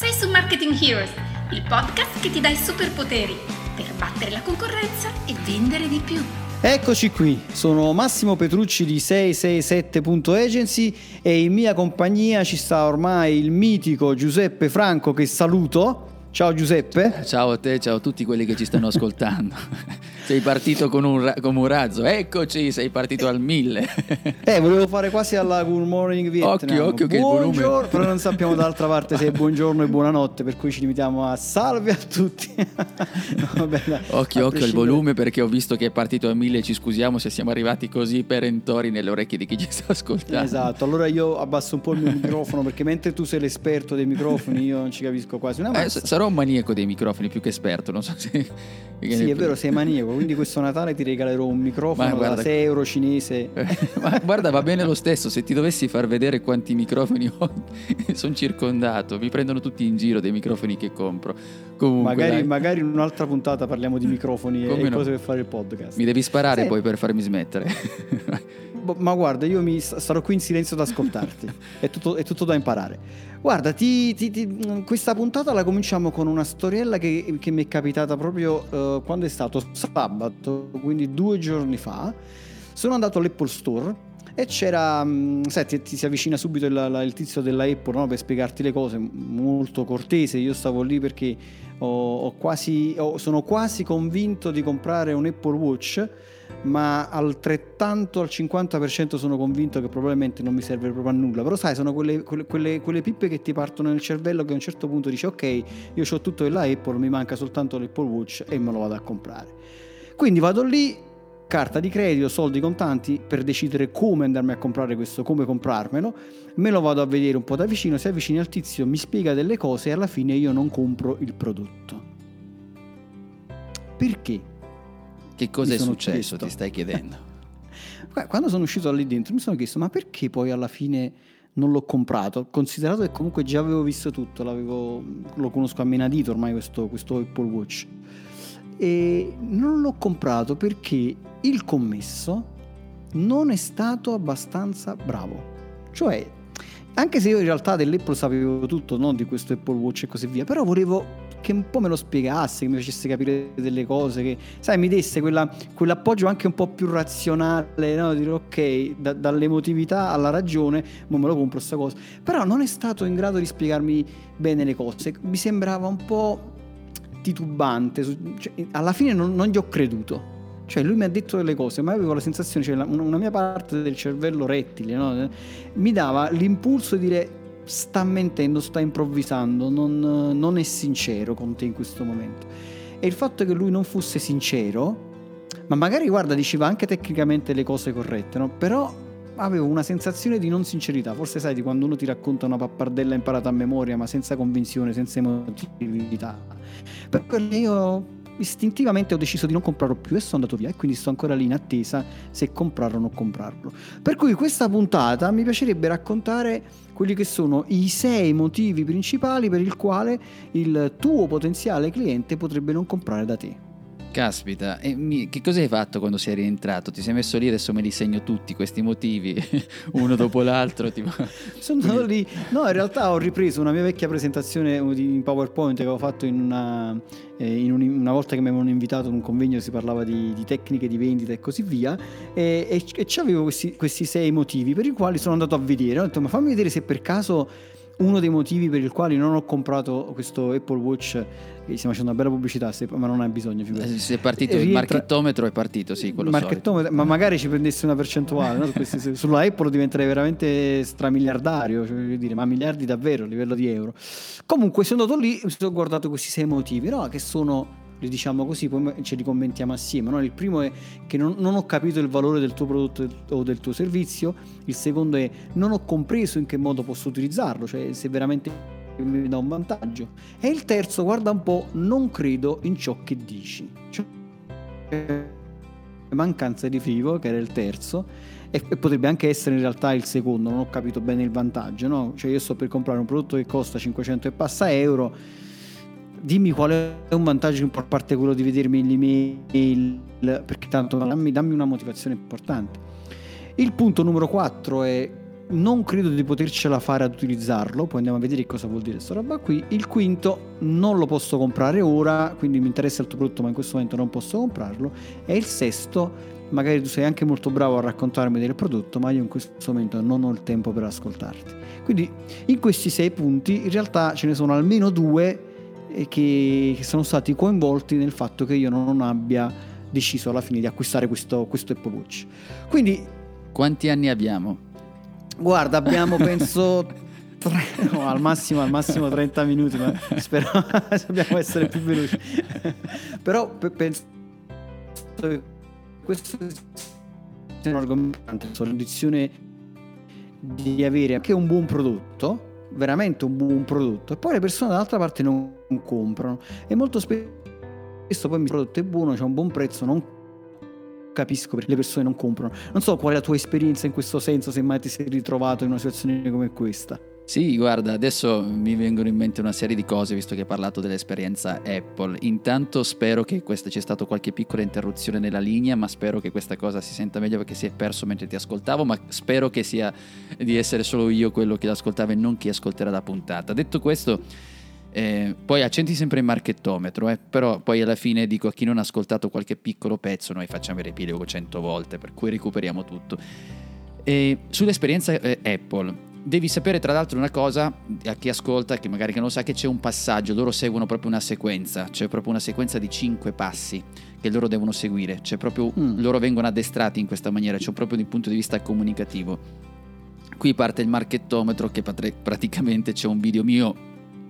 Sei su Marketing Heroes, il podcast che ti dà i superpoteri per battere la concorrenza e vendere di più. Eccoci qui, sono Massimo Petrucci di 667.agency e in mia compagnia ci sta ormai il mitico Giuseppe Franco che saluto. Ciao Giuseppe. Ciao a te, ciao a tutti quelli che ci stanno ascoltando. sei partito con un, come un razzo, eccoci, sei partito al mille. eh, volevo fare quasi alla Good Morning Vietnam. Occhio, occhio che buongiorno, il volume... però non sappiamo dall'altra parte se è buongiorno e buonanotte, per cui ci limitiamo a salve a tutti. no, vabbè, occhio, occhio al volume perché ho visto che è partito a mille, ci scusiamo se siamo arrivati così perentori nelle orecchie di chi ci sta ascoltando. Esatto, allora io abbasso un po' il mio microfono perché mentre tu sei l'esperto dei microfoni io non ci capisco quasi una eh, sarò un maniaco dei microfoni più che esperto, non so se... Sì, è vero, sei maniaco, quindi questo Natale ti regalerò un microfono guarda, da 6 euro cinese. Ma guarda, va bene lo stesso, se ti dovessi far vedere quanti microfoni ho, sono circondato, mi prendono tutti in giro dei microfoni che compro. Comunque, magari, magari in un'altra puntata parliamo di microfoni Come e no? cose per fare il podcast. Mi devi sparare sì. poi per farmi smettere. Ma guarda, io mi starò qui in silenzio ad ascoltarti, è, tutto, è tutto da imparare. Guarda, ti, ti, ti, questa puntata la cominciamo con una storiella che, che mi è capitata proprio uh, quando è stato sabato, quindi due giorni fa. Sono andato all'Apple Store e c'era, um, sai, ti, si avvicina subito il, il, il tizio della Apple no, per spiegarti le cose, molto cortese. Io stavo lì perché ho, ho quasi, ho, sono quasi convinto di comprare un Apple Watch ma altrettanto al 50% sono convinto che probabilmente non mi serve proprio a nulla. Però sai, sono quelle, quelle, quelle, quelle pippe che ti partono nel cervello che a un certo punto dici ok, io ho tutto della Apple, mi manca soltanto l'Apple Watch e me lo vado a comprare. Quindi vado lì, carta di credito, soldi contanti per decidere come andarmi a comprare questo, come comprarmelo. Me lo vado a vedere un po' da vicino, si avvicina al tizio, mi spiega delle cose e alla fine io non compro il prodotto. Perché? Che cosa è successo, chiesto. ti stai chiedendo? Quando sono uscito da lì dentro mi sono chiesto, ma perché poi alla fine non l'ho comprato? Considerato che comunque già avevo visto tutto, lo conosco a menadito ormai questo, questo Apple Watch. E non l'ho comprato perché il commesso non è stato abbastanza bravo. Cioè, anche se io in realtà dell'Apple sapevo tutto, no? di questo Apple Watch e così via, però volevo che un po' me lo spiegasse, che mi facesse capire delle cose, che sai, mi desse quella, quell'appoggio anche un po' più razionale, no? dire ok, da, dall'emotività alla ragione, ma me lo compro sta cosa. Però non è stato in grado di spiegarmi bene le cose, mi sembrava un po' titubante, cioè, alla fine non, non gli ho creduto. Cioè lui mi ha detto delle cose, ma avevo la sensazione, cioè una mia parte del cervello rettile, no? mi dava l'impulso di dire sta mentendo, sta improvvisando, non, non è sincero con te in questo momento. E il fatto che lui non fosse sincero, ma magari guarda, diceva anche tecnicamente le cose corrette, no? però avevo una sensazione di non sincerità. Forse sai di quando uno ti racconta una pappardella imparata a memoria, ma senza convinzione, senza emotività. Per io istintivamente ho deciso di non comprarlo più e sono andato via e quindi sto ancora lì in attesa se comprarlo o non comprarlo. Per cui questa puntata mi piacerebbe raccontare quelli che sono i sei motivi principali per il quale il tuo potenziale cliente potrebbe non comprare da te. Caspita, mi, che cosa hai fatto quando sei rientrato? Ti sei messo lì, adesso me li segno tutti questi motivi, uno dopo l'altro. Tipo... Sono andato lì, no, in realtà ho ripreso una mia vecchia presentazione in PowerPoint che avevo fatto in una, eh, in un, una volta che mi avevano invitato a un convegno, si parlava di, di tecniche di vendita e così via, e, e, e c'avevo questi, questi sei motivi per i quali sono andato a vedere. Ho detto, ma fammi vedere se per caso uno dei motivi per il quale non ho comprato questo Apple Watch stiamo facendo una bella pubblicità ma non hai bisogno figurati. Eh, se è partito il marchettometro è partito sì quello marchettometro, ma magari ci prendessi una percentuale no? Questi, sulla Apple diventerei veramente stramiliardario cioè, dire, ma miliardi davvero a livello di euro comunque sono andato lì e ho guardato questi sei motivi no? che sono li diciamo così, poi ce li commentiamo assieme. No? Il primo è che non, non, ho capito il valore del tuo prodotto o del tuo servizio, il secondo è non ho compreso in che modo posso utilizzarlo, cioè se veramente mi dà un vantaggio. E il terzo, guarda un po', non credo in ciò che dici. Cioè, mancanza di frivo, che era il terzo, e, potrebbe anche essere in realtà il secondo, non ho capito bene il vantaggio, no? Cioè io sto per comprare un prodotto che costa 500 e passa euro, dimmi qual è un vantaggio a parte quello di vedermi l'email, perché tanto dammi, dammi una motivazione importante. Il punto numero 4 è non credo di potercela fare ad utilizzarlo, poi andiamo a vedere cosa vuol dire questa roba qui. Il quinto, non lo posso comprare ora, quindi mi interessa il tuo prodotto ma in questo momento non posso comprarlo. E il sesto, magari tu sei anche molto bravo a raccontarmi del prodotto, ma io in questo momento non ho il tempo per ascoltarti. Quindi in questi sei punti in realtà ce ne sono almeno due eh, che, sono stati coinvolti nel fatto che io non abbia deciso alla fine di acquistare questo, questo Apple Watch. Quindi... Quanti anni abbiamo? Guarda, abbiamo penso tre, no, al, massimo, al massimo 30 minuti, ma spero dobbiamo essere più veloci. Però penso che questo sia un argomento, la condizione di avere anche un buon prodotto, veramente un buon prodotto, e poi le persone dall'altra parte non comprano. E molto spesso poi il prodotto è buono, c'è un buon prezzo, non capisco perché le persone non comprano. Non so qual è la tua esperienza in questo senso, se mai ti sei ritrovato in una situazione come questa. Sì, guarda, adesso mi vengono in mente una serie di cose visto che hai parlato dell'esperienza Apple. Intanto spero che questa c'è stata qualche piccola interruzione nella linea, ma spero che questa cosa si senta meglio perché si è perso mentre ti ascoltavo, ma spero che sia di essere solo io quello che l'ascoltava e non chi ascolterà la puntata. Detto questo, eh, poi accenti sempre il marchettometro, eh, però poi alla fine dico a chi non ha ascoltato qualche piccolo pezzo, noi facciamo il riepilogo cento volte, per cui recuperiamo tutto. E sull'esperienza eh, Apple, devi sapere tra l'altro una cosa a chi ascolta, che magari che non sa, che c'è un passaggio, loro seguono proprio una sequenza, c'è proprio una sequenza di cinque passi che loro devono seguire, proprio mm. loro vengono addestrati in questa maniera, cioè proprio dal punto di vista comunicativo. Qui parte il marchettometro che praticamente c'è un video mio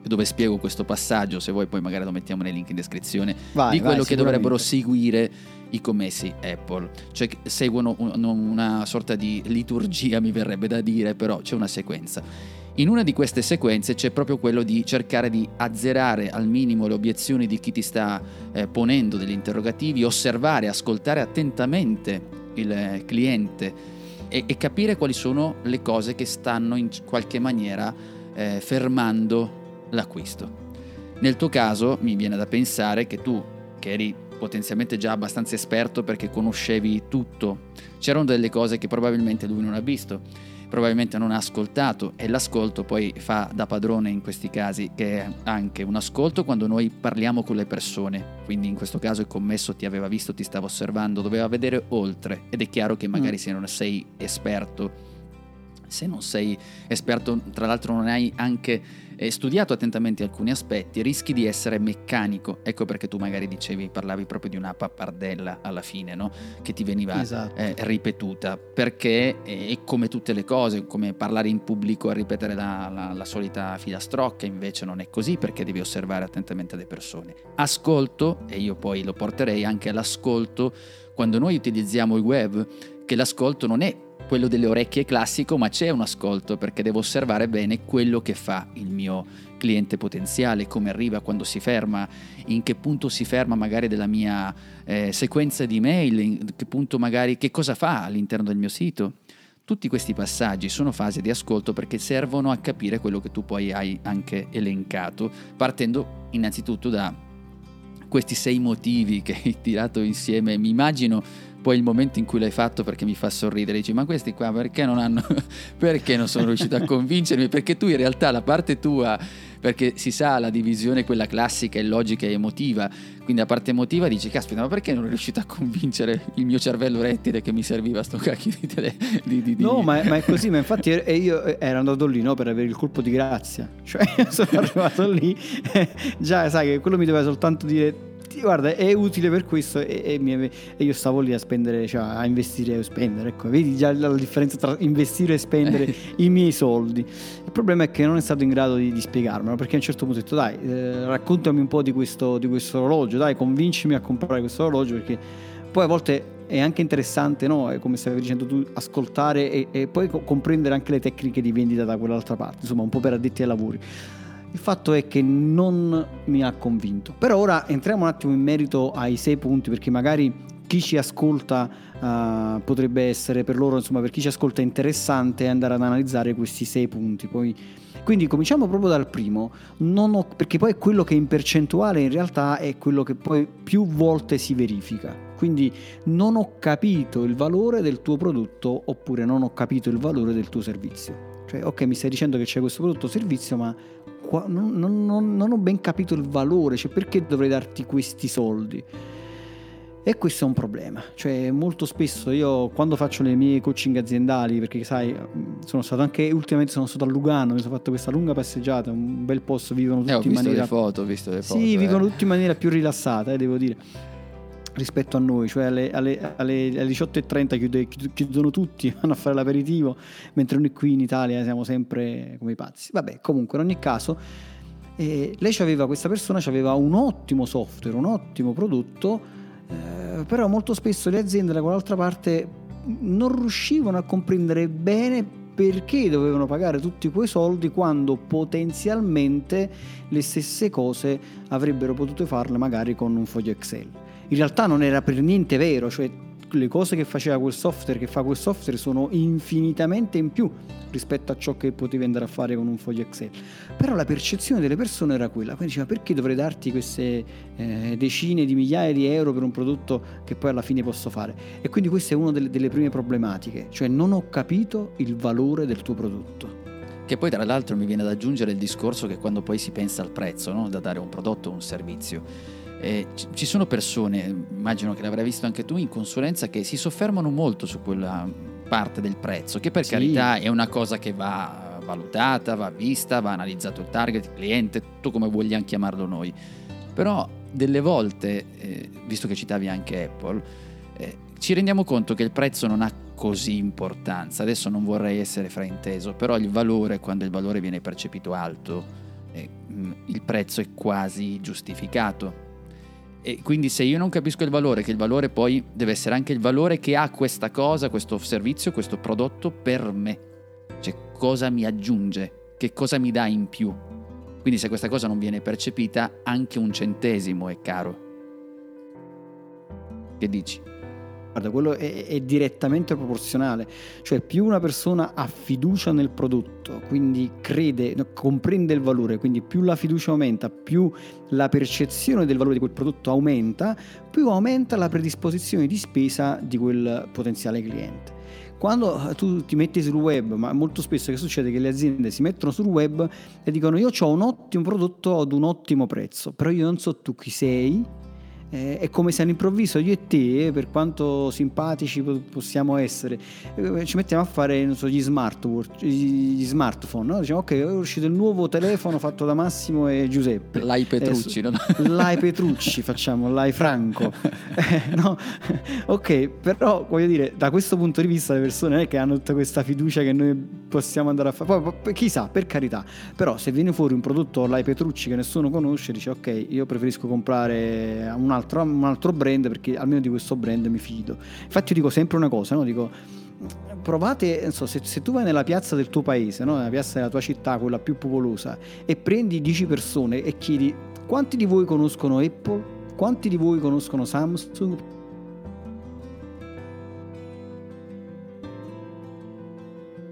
dove spiego questo passaggio, se vuoi poi magari lo mettiamo nei link in descrizione, vai, di quello vai, che dovrebbero seguire i commessi Apple, cioè seguono un, una sorta di liturgia, mi verrebbe da dire, però c'è una sequenza. In una di queste sequenze c'è proprio quello di cercare di azzerare al minimo le obiezioni di chi ti sta eh, ponendo degli interrogativi, osservare, ascoltare attentamente il eh, cliente e, e, capire quali sono le cose che stanno in qualche maniera eh, fermando l'acquisto. Nel tuo caso mi viene da pensare che tu, che eri potenzialmente già abbastanza esperto perché conoscevi tutto, c'erano delle cose che probabilmente lui non ha visto, probabilmente non ha ascoltato e l'ascolto poi fa da padrone in questi casi, che è anche un ascolto quando noi parliamo con le persone, quindi in questo caso il commesso ti aveva visto, ti stava osservando, doveva vedere oltre ed è chiaro che magari mm. se non sei esperto se non sei esperto, tra l'altro non hai anche eh, studiato attentamente alcuni aspetti, rischi di essere meccanico. Ecco perché tu magari dicevi, parlavi proprio di una pappardella alla fine, no? che ti veniva esatto. eh, ripetuta, perché è come tutte le cose, come parlare in pubblico a ripetere la, la, la solita filastrocca, invece non è così perché devi osservare attentamente le persone. Ascolto, e io poi lo porterei anche all'ascolto, quando noi utilizziamo il web, che l'ascolto non è quello delle orecchie classico, ma c'è un ascolto perché devo osservare bene quello che fa il mio cliente potenziale, come arriva, quando si ferma, in che punto si ferma magari della mia eh, sequenza di mail, in che punto magari che cosa fa all'interno del mio sito. Tutti questi passaggi sono fasi di ascolto perché servono a capire quello che tu poi hai anche elencato, partendo innanzitutto da questi sei motivi che hai tirato insieme. Mi immagino poi il momento in cui l'hai fatto perché mi fa sorridere, dici ma questi qua perché non hanno, perché non sono riuscito a convincermi? Perché tu in realtà la parte tua, perché si sa la divisione quella classica e logica e emotiva, quindi la parte emotiva dici caspita ma perché non sono riuscito a convincere il mio cervello rettile che mi serviva sto cacchio di tele... Di, di, no ma, ma, è così, ma infatti io ero andato lì no, per avere il colpo di grazia, cioè sono arrivato lì, già sai che quello mi doveva soltanto dire guarda, è utile per questo e, e, mi, e, io stavo lì a spendere, cioè a investire o spendere, ecco, vedi già la, differenza tra investire e spendere i miei soldi. Il problema è che non è stato in grado di, di spiegarmelo, perché a un certo punto ho detto, dai, eh, raccontami un po' di questo, di questo orologio, dai, convincimi a comprare questo orologio, perché poi a volte è anche interessante, no? come stavi dicendo tu, ascoltare e, e poi co- comprendere anche le tecniche di vendita da quell'altra parte, insomma, un po' per addetti ai lavori. Il fatto è che non mi ha convinto. Per ora entriamo un attimo in merito ai sei punti perché magari chi ci ascolta uh, potrebbe essere per loro, insomma, per chi ci ascolta interessante andare ad analizzare questi sei punti. Poi, quindi cominciamo proprio dal primo, ho, perché poi quello che in percentuale in realtà è quello che poi più volte si verifica. Quindi non ho capito il valore del tuo prodotto oppure non ho capito il valore del tuo servizio. Cioè, ok, mi stai dicendo che c'è questo prodotto o servizio, ma qua non, non, non, ho ben capito il valore, cioè perché dovrei darti questi soldi? E questo è un problema, cioè molto spesso io quando faccio le mie coaching aziendali, perché sai, sono stato anche ultimamente sono stato a Lugano, mi sono fatto questa lunga passeggiata, un bel posto, vivono tutti eh, in maniera... foto, foto. Sì, eh. vivono tutti in maniera più rilassata, eh, devo dire, rispetto a noi, cioè alle, alle, alle, alle 18.30 chiude, chiudono tutti, vanno a fare l'aperitivo, mentre noi qui in Italia siamo sempre come i pazzi. Vabbè, comunque in ogni caso... Eh, lei aveva, questa persona aveva un ottimo software, un ottimo prodotto, eh, però molto spesso le aziende da quell'altra parte non riuscivano a comprendere bene perché dovevano pagare tutti quei soldi quando potenzialmente le stesse cose avrebbero potuto farle magari con un foglio Excel. In realtà non era per niente vero, cioè le cose che faceva quel software, che fa quel software, sono infinitamente in più rispetto a ciò che potevi andare a fare con un foglio Excel. Però la percezione delle persone era quella, quindi diceva perché dovrei darti queste eh, decine di migliaia di euro per un prodotto che poi alla fine posso fare? E quindi questa è una delle, delle prime problematiche, cioè non ho capito il valore del tuo prodotto. Che poi tra l'altro mi viene ad aggiungere il discorso che quando poi si pensa al prezzo no? da dare un prodotto o un servizio, eh, ci sono persone, immagino che l'avrai visto anche tu in consulenza, che si soffermano molto su quella parte del prezzo, che per Sì. carità è una cosa che va valutata, va vista, va analizzato il target, il cliente, tutto come vogliamo chiamarlo noi. Però delle volte, eh, visto che citavi anche Apple, eh, ci rendiamo conto che il prezzo non ha così importanza. Adesso non vorrei essere frainteso, però il valore, quando il valore viene percepito alto, eh, mh, il prezzo è quasi giustificato. E quindi se io non capisco il valore, che il valore poi deve essere anche il valore che ha questa cosa, questo servizio, questo prodotto per me. Cioè cosa mi aggiunge, che cosa mi dà in più. Quindi se questa cosa non viene percepita, anche un centesimo è caro. Che dici? Guarda, quello è, è direttamente proporzionale, cioè più una persona ha fiducia nel prodotto, quindi crede, comprende il valore, quindi più la fiducia aumenta, più la percezione del valore di quel prodotto aumenta, più aumenta la predisposizione di spesa di quel potenziale cliente. Quando eh, tu ti metti sul web, ma molto spesso che succede che le aziende si mettono sul web e dicono io ho un ottimo prodotto ad un ottimo prezzo, però io non so tu chi sei, eh, è come se all'improvviso io e te, per quanto simpatici po- possiamo essere, eh, ci mettiamo a fare non so, gli, smartwatch, gli smartphone, no? diciamo ok, è uscito il nuovo telefono fatto da Massimo e Giuseppe. Lai Petrucci, no? Lai Petrucci facciamo, Lai Franco. Eh, no? Ok, però voglio dire, da questo punto di vista le persone non è che hanno tutta questa fiducia che noi possiamo andare a fare. Poi, poi, chissà, per carità. Però se viene fuori un prodotto Lai Petrucci che nessuno conosce, dice ok, io preferisco comprare un altro, un altro brand perché almeno di questo brand mi fido. Infatti io dico sempre una cosa, no? Dico provate, so, se, se, tu vai nella piazza del tuo paese, no? nella piazza della tua città, quella più popolosa, e prendi 10 persone e chiedi quanti di voi conoscono Apple, quanti di voi conoscono Samsung?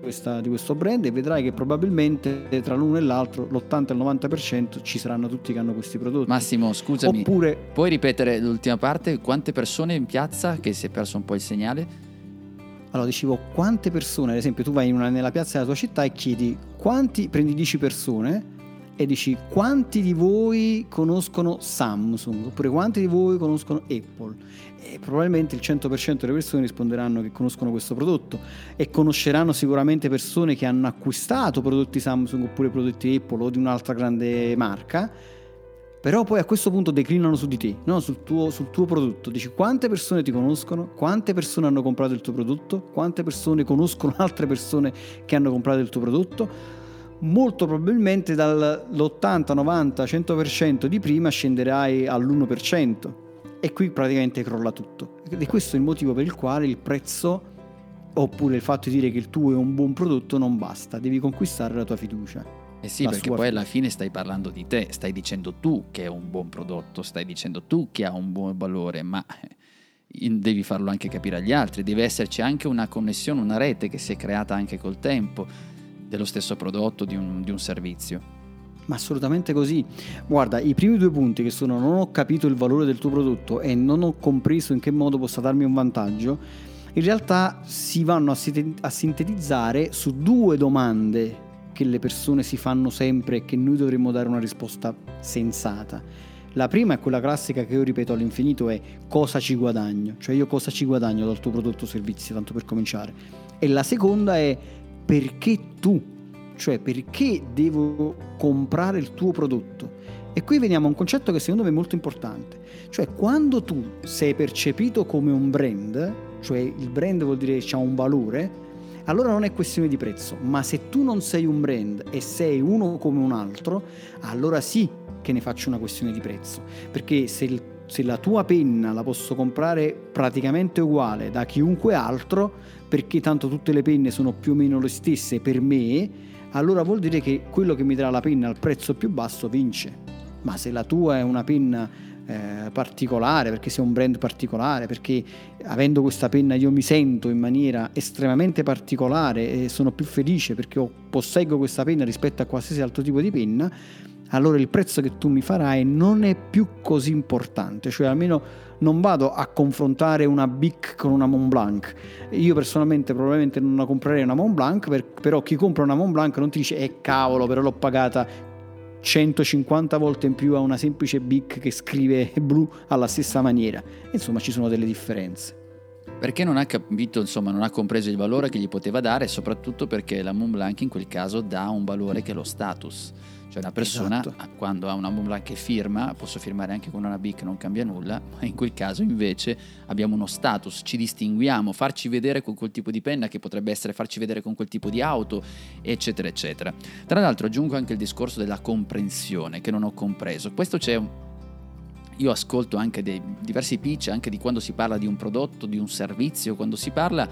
Questa, di questo brand e vedrai che probabilmente tra l'uno e l'altro l'80 e il 90% ci saranno tutti che hanno questi prodotti. Massimo, scusami, Oppure, puoi ripetere l'ultima parte? Quante persone in piazza che si è perso un po' il segnale? Allora, dicevo, quante persone, ad esempio, tu vai una, nella piazza della tua città e chiedi quanti, prendi 10 persone e dici quanti di voi conoscono Samsung oppure quanti di voi conoscono Apple e probabilmente il 100% delle persone risponderanno che conoscono questo prodotto e conosceranno sicuramente persone che hanno acquistato prodotti Samsung oppure prodotti Apple o di un'altra grande marca però poi a questo punto declinano su di te, no? sul, tuo, sul, tuo, prodotto. Dici quante persone ti conoscono, quante persone hanno comprato il tuo prodotto, quante persone conoscono altre persone che hanno comprato il tuo prodotto. Molto probabilmente dall'80, 90, 100% di prima scenderai all'1% e qui praticamente crolla tutto. Ed è questo il motivo per il quale il prezzo oppure il fatto di dire che il tuo è un buon prodotto non basta, devi conquistare la tua fiducia. Eh sì, perché poi alla fine stai parlando di te, stai dicendo tu che è un buon prodotto, stai dicendo tu che ha un buon valore, ma devi farlo anche capire agli altri, deve esserci anche una connessione, una rete che si è creata anche col tempo dello stesso prodotto, di un, di un servizio. Ma assolutamente così. Guarda, i primi due punti che sono non ho capito il valore del tuo prodotto e non ho compreso in che modo possa darmi un vantaggio, in realtà si vanno a sintetizzare su due domande che le persone si fanno sempre e che noi dovremmo dare una risposta sensata. La prima è quella classica che io ripeto all'infinito è cosa ci guadagno, cioè io cosa ci guadagno dal tuo prodotto o servizio, tanto per cominciare. E la seconda è perché tu, cioè perché devo comprare il tuo prodotto. E qui veniamo a un concetto che secondo me è molto importante, cioè quando tu sei percepito come un brand, cioè il brand vuol dire che ha un valore, allora non è questione di prezzo, ma se tu non sei un brand e sei uno come un altro, allora sì che ne faccio una questione di prezzo, perché se, il, se la tua penna la posso comprare praticamente uguale da chiunque altro, perché tanto tutte le penne sono più o meno le stesse per me, allora vuol dire che quello che mi darà la penna al prezzo più basso vince. Ma se la tua è una penna eh, particolare, perché sei un brand particolare, perché avendo questa penna io mi sento in maniera estremamente particolare e sono più felice perché posseggo questa penna rispetto a qualsiasi altro tipo di penna, allora il prezzo che tu mi farai non è più così importante, cioè almeno non vado a confrontare una Bic con una Mont Blanc. Io personalmente probabilmente non la comprerei una Mont Blanc, per, però chi compra una Mont Blanc non ti dice eh cavolo, però l'ho pagata 150 volte in più a una semplice Bic che scrive blu alla stessa maniera. Insomma, ci sono delle differenze. Perché non ha capito, insomma, non ha compreso il valore che gli poteva dare, soprattutto perché la Mont Blanc in quel caso dà un valore che è lo status. Cioè una persona esatto. quando ha una Mont Blanc che firma, posso firmare anche con una BIC, non cambia nulla, ma in quel caso invece abbiamo uno status, ci distinguiamo, farci vedere con quel tipo di penna che potrebbe essere farci vedere con quel tipo di auto, eccetera, eccetera. Tra l'altro aggiungo anche il discorso della comprensione che non ho compreso. Questo c'è un io ascolto anche dei diversi pitch, anche di quando si parla di un prodotto, di un servizio, quando si parla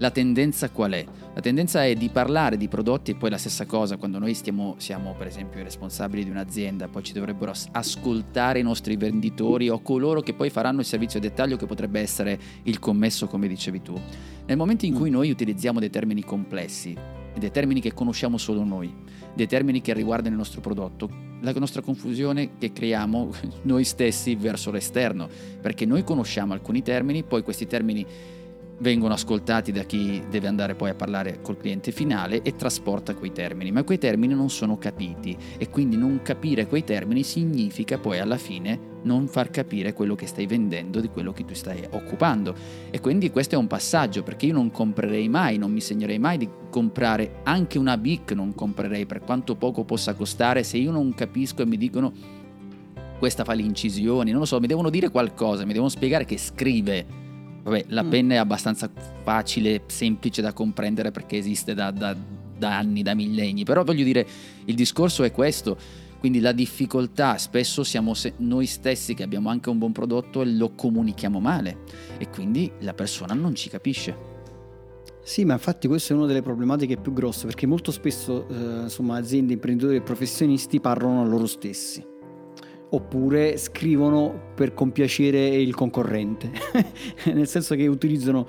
la tendenza qual è? La tendenza è di parlare di prodotti e poi la stessa cosa quando noi stiamo, siamo per esempio i responsabili di un'azienda, poi ci dovrebbero ascoltare i nostri venditori o coloro che poi faranno il servizio a dettaglio che potrebbe essere il commesso come dicevi tu. Nel momento in cui mm. noi utilizziamo dei termini complessi, dei termini che conosciamo solo noi, dei termini che riguardano il nostro prodotto, la nostra confusione che creiamo noi stessi verso l'esterno, perché noi conosciamo alcuni termini, poi questi termini vengono ascoltati da chi deve andare poi a parlare col cliente finale e trasporta quei termini, ma quei termini non sono capiti e quindi non capire quei termini significa poi alla fine non far capire quello che stai vendendo di quello che tu stai occupando. E quindi questo è un passaggio perché io non comprerei mai, non mi segnerei mai di comprare anche una BIC, non comprerei per quanto poco possa costare se io non capisco e mi dicono questa fa le incisioni, non lo so, mi devono dire qualcosa, mi devono spiegare che scrive Vabbè, la mm. penna è abbastanza facile, semplice da comprendere perché esiste da, da, da anni, da millenni, però voglio dire, il discorso è questo. Quindi la difficoltà, spesso siamo noi stessi che abbiamo anche un buon prodotto e lo comunichiamo male e quindi la persona non ci capisce. Sì, ma infatti questa è una delle problematiche più grosse perché molto spesso eh, insomma, aziende, imprenditori e professionisti parlano a loro stessi oppure scrivono per compiacere il concorrente, nel senso che utilizzano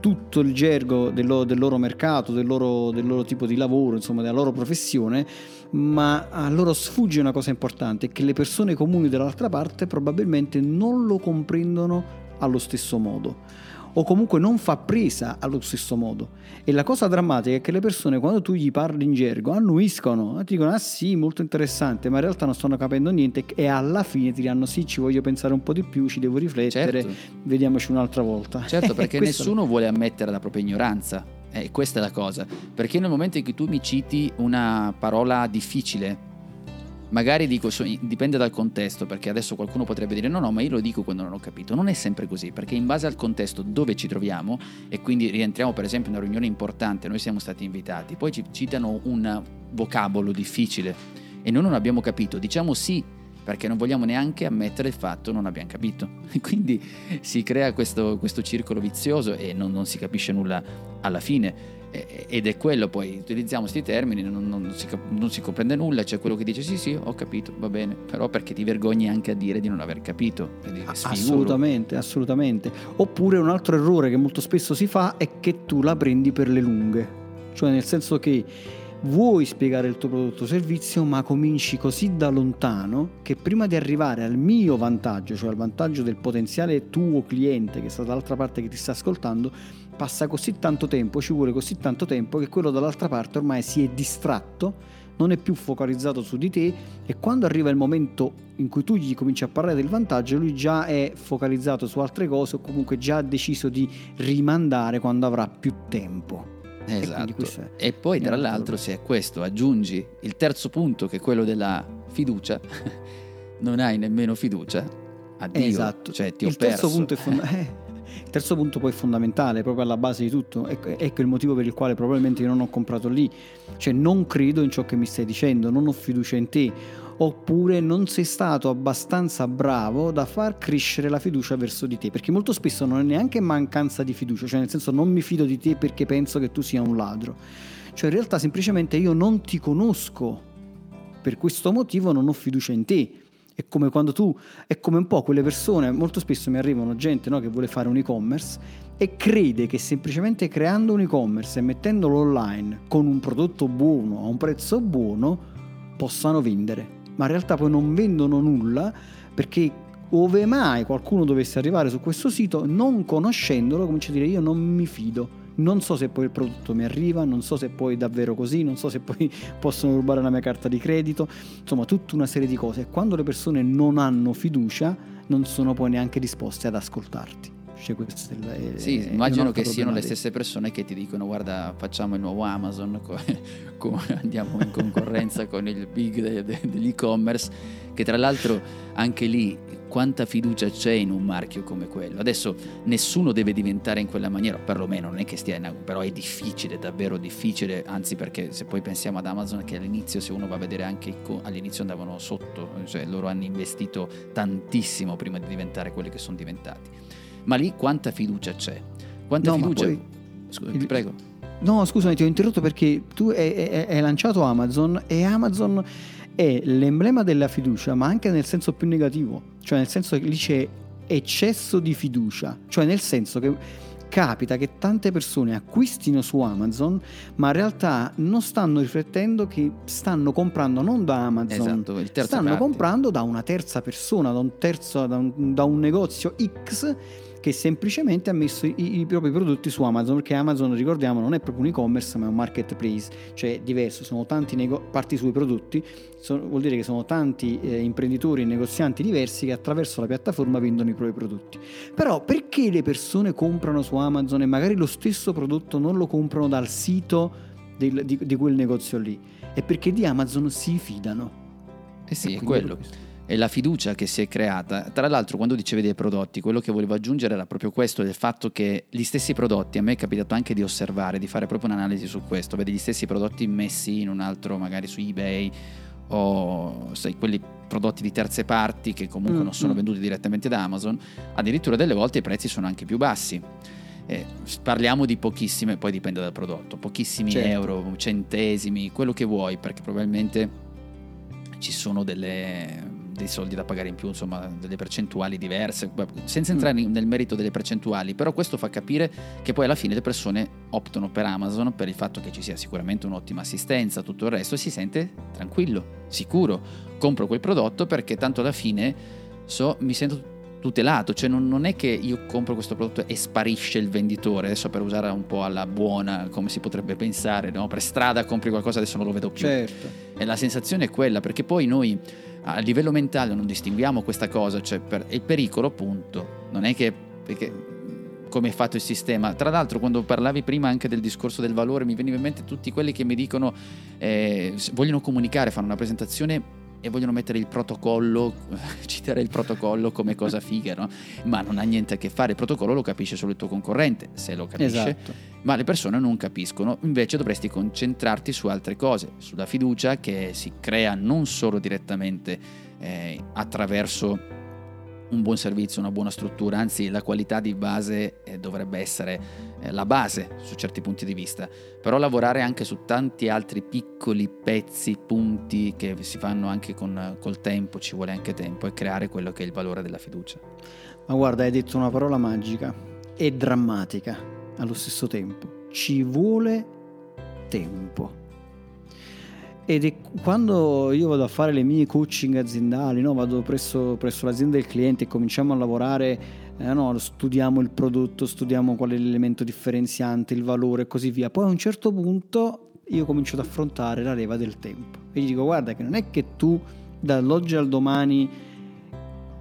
tutto il gergo del loro, del loro mercato, del loro, del loro, tipo di lavoro, insomma della loro professione, ma a loro sfugge una cosa importante, che le persone comuni dall'altra parte probabilmente non lo comprendono allo stesso modo o comunque non fa presa allo stesso modo. E la cosa drammatica è che le persone quando tu gli parli in gergo annuiscono, ti dicono ah sì, molto interessante, ma in realtà non stanno capendo niente e alla fine ti diranno sì, ci voglio pensare un po' di più, ci devo riflettere, certo. vediamoci un'altra volta. Certo, perché nessuno vuole ammettere la propria ignoranza. E eh, questa è la cosa. Perché nel momento in cui tu mi citi una parola difficile, Magari dico, dipende dal contesto, perché adesso qualcuno potrebbe dire no, no, ma io lo dico quando non ho capito. Non è sempre così, perché in base al contesto dove ci troviamo, e quindi rientriamo per esempio in una riunione importante, noi siamo stati invitati, poi ci citano un vocabolo difficile e noi non abbiamo capito, diciamo sì perché non vogliamo neanche ammettere il fatto non abbiamo capito. Quindi si crea questo, questo circolo vizioso e non, non si capisce nulla alla fine ed è quello poi, utilizziamo questi termini, non, non, si, non, si, comprende nulla, c'è quello che dice sì sì ho capito, va bene, però perché ti vergogni anche a dire di non aver capito. Assolutamente, assolutamente. Oppure un altro errore che molto spesso si fa è che tu la prendi per le lunghe, cioè nel senso che vuoi spiegare il tuo prodotto o servizio, ma cominci così da lontano che prima di arrivare al mio vantaggio, cioè al vantaggio del potenziale tuo cliente che sta dall'altra parte che ti sta ascoltando, passa così tanto tempo, ci vuole così tanto tempo che quello dall'altra parte ormai si è distratto, non è più focalizzato su di te e quando arriva il momento in cui tu gli cominci a parlare del vantaggio, lui già è focalizzato su altre cose o comunque già ha deciso di rimandare quando avrà più tempo. Esatto. E, e poi tra l'altro se a questo aggiungi il terzo punto che è quello della fiducia, non hai nemmeno fiducia. Addio, esatto. Cioè, ti ho il terzo perso. punto è fondamentale. Il terzo punto poi è fondamentale, proprio alla base di tutto, ecco, ecco, il motivo per il quale probabilmente io non ho comprato lì, cioè non credo in ciò che mi stai dicendo, non ho fiducia in te, oppure non sei stato abbastanza bravo da far crescere la fiducia verso di te, perché molto spesso non è neanche mancanza di fiducia, cioè nel senso non mi fido di te perché penso che tu sia un ladro, cioè in realtà semplicemente io non ti conosco, per questo motivo non ho fiducia in te. È come quando tu, è come un po' quelle persone, molto spesso mi arrivano gente no, che vuole fare un e-commerce e crede che semplicemente creando un e-commerce e mettendolo online con un prodotto buono a un prezzo buono possano vendere. Ma in realtà poi non vendono nulla perché ove mai qualcuno dovesse arrivare su questo sito non conoscendolo comincia a dire io non mi fido non so se poi il prodotto mi arriva, non so se poi è davvero così, non so se poi possono rubare la mia carta di credito, insomma tutta una serie di cose. Quando le persone non hanno fiducia non sono poi neanche disposte ad ascoltarti. Cioè, è, sì, è immagino che siano le stesse persone che ti dicono guarda facciamo il nuovo Amazon, andiamo in concorrenza con il big de, de, degli e-commerce, che tra l'altro anche lì quanta fiducia c'è in un marchio come quello. Adesso nessuno deve diventare in quella maniera, perlomeno non è che stia in però è difficile, davvero difficile, anzi perché se poi pensiamo ad Amazon che all'inizio se uno va a vedere anche all'inizio andavano sotto, cioè loro hanno investito tantissimo prima di diventare quelli che sono diventati. Ma lì quanta fiducia c'è? Quanta no, fiducia... Poi... Scusa, ti prego. No, scusami, ti ho interrotto perché tu hai lanciato Amazon e Amazon è l'emblema della fiducia, ma anche nel senso più negativo, cioè nel senso che lì c'è eccesso di fiducia, cioè nel senso che capita che tante persone acquistino su Amazon, ma in realtà non stanno riflettendo che stanno comprando non da Amazon, esatto, stanno parte. comprando da una terza persona, da un, terzo, da un, da un negozio X che semplicemente ha messo i, i, propri prodotti su Amazon, perché Amazon, ricordiamo, non è proprio un e-commerce, ma è un marketplace, cioè diverso, sono tanti nego- parti sui prodotti, sono, vuol dire che sono tanti eh, imprenditori e negozianti diversi che attraverso la piattaforma vendono i propri prodotti. Però perché le persone comprano su Amazon e magari lo stesso prodotto non lo comprano dal sito del, di, di, quel negozio lì? È perché di Amazon si fidano. Eh sì, è quello. Questo e la fiducia che si è creata. Tra l'altro, quando dicevi dei prodotti, quello che volevo aggiungere era proprio questo: del fatto che gli stessi prodotti, a me è capitato anche di osservare, di fare proprio un'analisi su questo, vedi gli stessi prodotti messi in un altro, magari su eBay o sai, quelli prodotti di terze parti che comunque mm, non sono mm. venduti direttamente da Amazon, addirittura delle volte i prezzi sono anche più bassi. Eh, parliamo di pochissime, poi dipende dal prodotto, pochissimi certo. euro, centesimi, quello che vuoi, perché probabilmente ci sono delle dei soldi da pagare in più, insomma, delle percentuali diverse, senza entrare mm. nel merito delle percentuali, però questo fa capire che poi alla fine le persone optano per Amazon per il fatto che ci sia sicuramente un'ottima assistenza, tutto il resto e si sente tranquillo, sicuro, compro quel prodotto perché tanto alla fine so, mi sento tutelato, cioè non, non, è che io compro questo prodotto e sparisce il venditore, adesso per usare un po' alla buona, come si potrebbe pensare, no? per strada compri qualcosa adesso non lo vedo più. Certo. E la sensazione è quella, perché poi noi a livello mentale non distinguiamo questa cosa, cioè per, il pericolo appunto non è che come è fatto il sistema. Tra l'altro quando parlavi prima anche del discorso del valore mi veniva in mente tutti quelli che mi dicono eh, vogliono comunicare, fanno una presentazione e vogliono mettere il protocollo, citare il protocollo come cosa figa, no? ma non ha niente a che fare, il protocollo lo capisce solo il tuo concorrente, se lo capisce, esatto. ma le persone non capiscono, invece dovresti concentrarti su altre cose, sulla fiducia che si crea non solo direttamente eh, attraverso un buon servizio, una buona struttura, anzi la qualità di base eh, dovrebbe essere eh, la base su certi punti di vista, però lavorare anche su tanti altri piccoli pezzi, punti che si fanno anche con, col tempo, ci vuole anche tempo e creare quello che è il valore della fiducia. Ma guarda, hai detto una parola magica e drammatica allo stesso tempo, ci vuole tempo. Ed è quando io vado a fare le mie coaching aziendali, no? vado presso, presso, l'azienda del cliente e cominciamo a lavorare, eh, no? studiamo il prodotto, studiamo qual è l'elemento differenziante, il valore e così via. Poi a un certo punto io comincio ad affrontare la leva del tempo e gli dico guarda che non è che tu dall'oggi al domani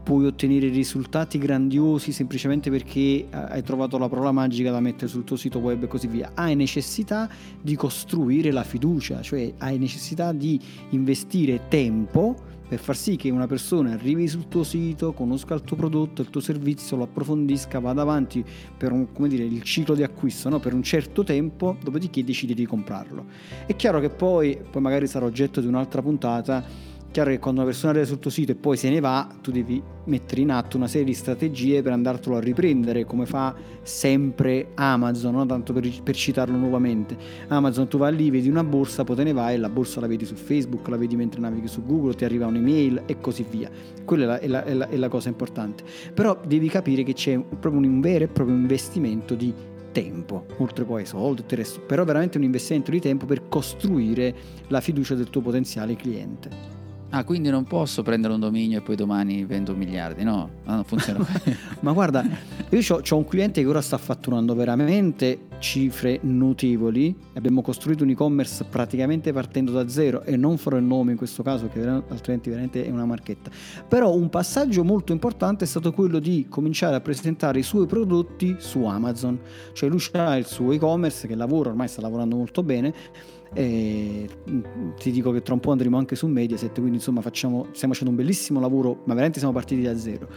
puoi ottenere risultati grandiosi semplicemente perché eh, hai trovato la parola magica da mettere sul tuo sito web e così via. Hai necessità di costruire la fiducia, cioè hai necessità di investire tempo per far sì che una persona arrivi sul tuo sito, conosca il tuo prodotto, il tuo servizio, lo approfondisca, vada avanti per un, dire, il ciclo di acquisto no? per un certo tempo, dopodiché decidi di comprarlo. È chiaro che poi, poi magari sarà oggetto di un'altra puntata, chiaro che quando una persona arriva sul tuo sito e poi se ne va, tu devi mettere in atto una serie di strategie per andartelo a riprendere, come fa sempre Amazon, no? tanto per, per, citarlo nuovamente. Amazon, tu vai lì, vedi una borsa, poi te ne vai la borsa la vedi su Facebook, la vedi mentre navighi su Google, ti arriva un'email e così via. Quella è la, è la, è la cosa importante. Però devi capire che c'è proprio un vero e proprio investimento di tempo, oltre poi ai soldi, tutto il però veramente un investimento di tempo per costruire la fiducia del tuo potenziale cliente. Ah, quindi non posso prendere un dominio e poi domani vendo miliardi, no? Non funziona. Ma guarda, io ho un cliente che ora sta fatturando veramente cifre notevoli. Abbiamo costruito un e-commerce praticamente partendo da zero e non farò il nome in questo caso, che altrimenti veramente è una marchetta. Però un passaggio molto importante è stato quello di cominciare a presentare i suoi prodotti su Amazon. Cioè lui ha il suo e-commerce che lavora, ormai sta lavorando molto bene e mm, ti dico che tra un po' andremo anche su Mediaset, quindi insomma facciamo, stiamo facendo un bellissimo lavoro, ma veramente siamo partiti da zero.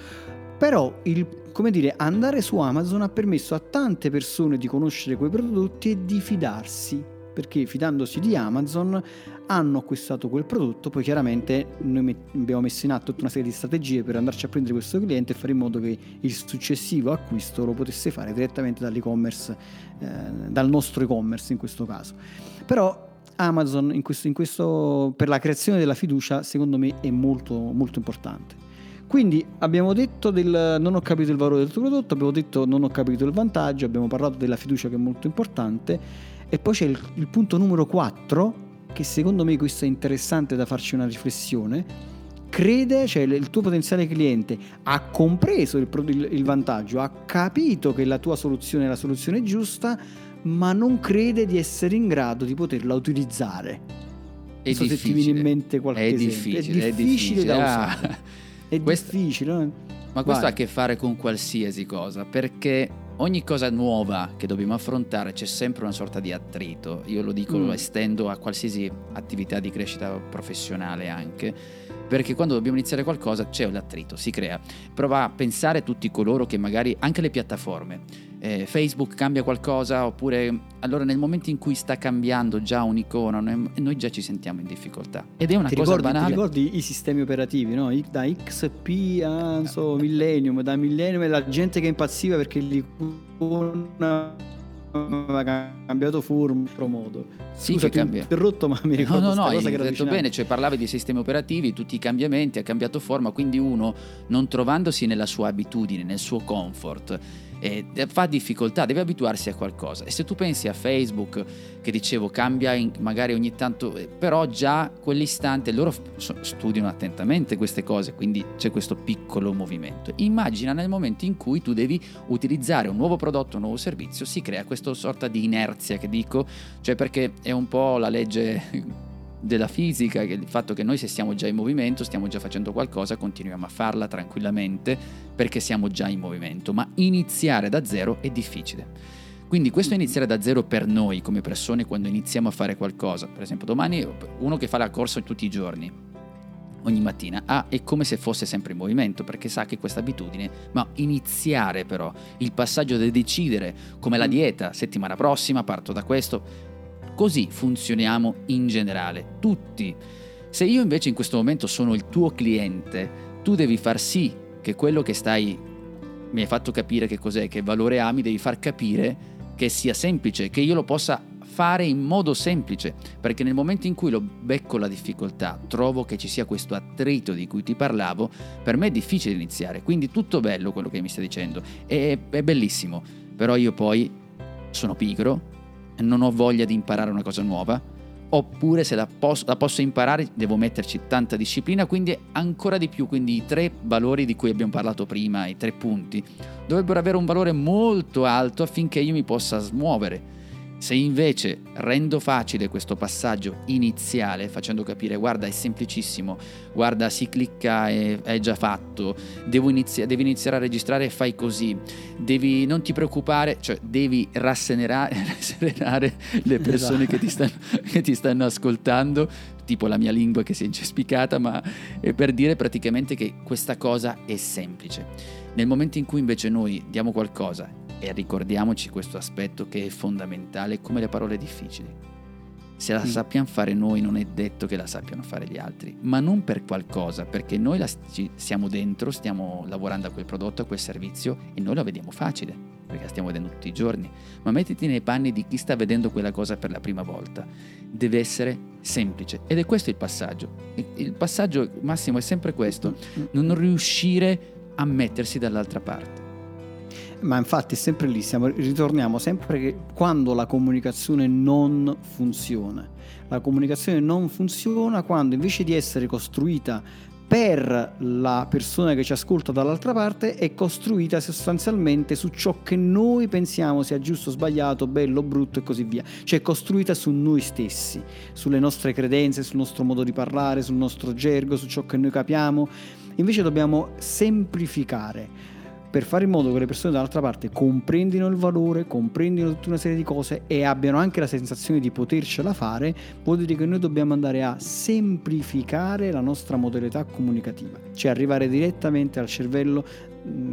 Però il, come dire, andare su Amazon ha permesso a tante persone di conoscere quei prodotti e di fidarsi, perché fidandosi di Amazon hanno acquistato quel prodotto, poi chiaramente noi abbiamo messo in atto tutta una serie di strategie per andarci a prendere questo cliente e fare in modo che il successivo acquisto lo potesse fare direttamente dall'e-commerce, eh, dal nostro e-commerce in questo caso. Però Amazon in questo, in questo, per la creazione della fiducia secondo me è molto, molto importante. Quindi abbiamo detto del non ho capito il valore del tuo prodotto, abbiamo detto non ho capito il vantaggio, abbiamo parlato della fiducia che è molto importante e poi c'è il, il punto numero 4 che secondo me questo è interessante da farci una riflessione. Crede, cioè il tuo potenziale cliente ha compreso il, il, il vantaggio, ha capito che la tua soluzione è la soluzione giusta, ma non crede di essere in grado di poterla utilizzare. È so difficile. se ti viene in mente qualche è difficile, esempio. È difficile, è difficile da ah. usare. È questo, difficile. No? Ma questo Vai. ha a che fare con qualsiasi cosa, perché ogni cosa nuova che dobbiamo affrontare c'è sempre una sorta di attrito. Io lo dico, mm. lo estendo a qualsiasi attività di crescita professionale anche, perché quando dobbiamo iniziare qualcosa c'è l'attrito, si crea. Prova a pensare a tutti coloro che magari, anche le piattaforme, eh, Facebook cambia qualcosa oppure allora nel momento in cui sta cambiando già un'icona noi, noi già ci sentiamo in difficoltà. Ed è una ti cosa ricordi, banale. ti ricordi i sistemi operativi no? da XP a so, Millennium da Millennium e la gente che impazziva perché l'icona aveva cambiato forma modo. Sì Scusa, che cambia. interrotto ma mi ricordo no no no hai detto bene cioè parlavi di sistemi operativi tutti i cambiamenti ha cambiato forma quindi uno non trovandosi nella sua abitudine nel suo comfort e fa difficoltà, deve abituarsi a qualcosa. E se tu pensi a Facebook, che dicevo cambia in, magari ogni tanto, eh, però già quell'istante loro studiano attentamente queste cose, quindi c'è questo piccolo movimento. Immagina nel momento in cui tu devi utilizzare un nuovo prodotto, un nuovo servizio, si crea questa sorta di inerzia che dico, cioè perché è un po' la legge della fisica, il fatto che noi se siamo già in movimento, stiamo già facendo qualcosa, continuiamo a farla tranquillamente perché siamo già in movimento, ma iniziare da zero è difficile. Quindi questo iniziare da zero per noi come persone quando iniziamo a fare qualcosa, per esempio domani uno che fa la corsa tutti i giorni, ogni mattina, ah, è come se fosse sempre in movimento perché sa che questa abitudine, ma iniziare però il passaggio di decidere come la dieta, settimana prossima parto da questo, Così funzioniamo in generale, tutti. Se io invece in questo momento sono il tuo cliente, tu devi far sì che quello che stai mi hai fatto capire che cos'è, che valore ha, mi devi far capire che sia semplice, che io lo possa fare in modo semplice, perché nel momento in cui lo becco la difficoltà, trovo che ci sia questo attrito di cui ti parlavo, per me è difficile iniziare, quindi tutto bello quello che mi stai dicendo, è, è bellissimo, però io poi sono pigro, non ho voglia di imparare una cosa nuova, oppure se la posso, la posso, imparare devo metterci tanta disciplina, quindi ancora di più, quindi i tre valori di cui abbiamo parlato prima, i tre punti, dovrebbero avere un valore molto alto affinché io mi possa smuovere. Se invece rendo facile questo passaggio iniziale facendo capire guarda è semplicissimo, guarda si clicca e è già fatto, inizi- devi iniziare a registrare e fai così, devi, non ti preoccupare, cioè devi rasserenare, le persone esatto. che, ti stanno, che ti stanno ascoltando, tipo la mia lingua che si è incespicata, ma è per dire praticamente che questa cosa è semplice. Nel momento in cui invece noi diamo qualcosa e ricordiamoci questo aspetto che è fondamentale come le parole difficili. Se la mm. sappiamo fare noi non è detto che la sappiano fare gli altri, ma non per qualcosa, perché noi la, siamo dentro, stiamo lavorando a quel prodotto, a quel servizio e noi lo vediamo facile, perché la stiamo vedendo tutti i giorni. Ma mettiti nei panni di chi sta vedendo quella cosa per la prima volta. Deve essere semplice ed è questo il passaggio. Il passaggio massimo è sempre questo, mm, non riuscire a mettersi dall'altra parte. Ma infatti è sempre lì, siamo, ritorniamo sempre che quando la comunicazione non funziona. La comunicazione non funziona quando invece di essere costruita per la persona che ci ascolta dall'altra parte è costruita sostanzialmente su ciò che noi pensiamo sia giusto, sbagliato, bello, brutto e così via. Cioè costruita su noi stessi, sulle nostre credenze, sul nostro modo di parlare, sul nostro gergo, su ciò che noi capiamo. Invece dobbiamo semplificare per fare in modo che le persone dall'altra parte comprendino il valore, comprendino tutta una serie di cose e abbiano anche la sensazione di potercela fare, vuol dire che noi dobbiamo andare a semplificare la nostra modalità comunicativa, cioè arrivare direttamente al cervello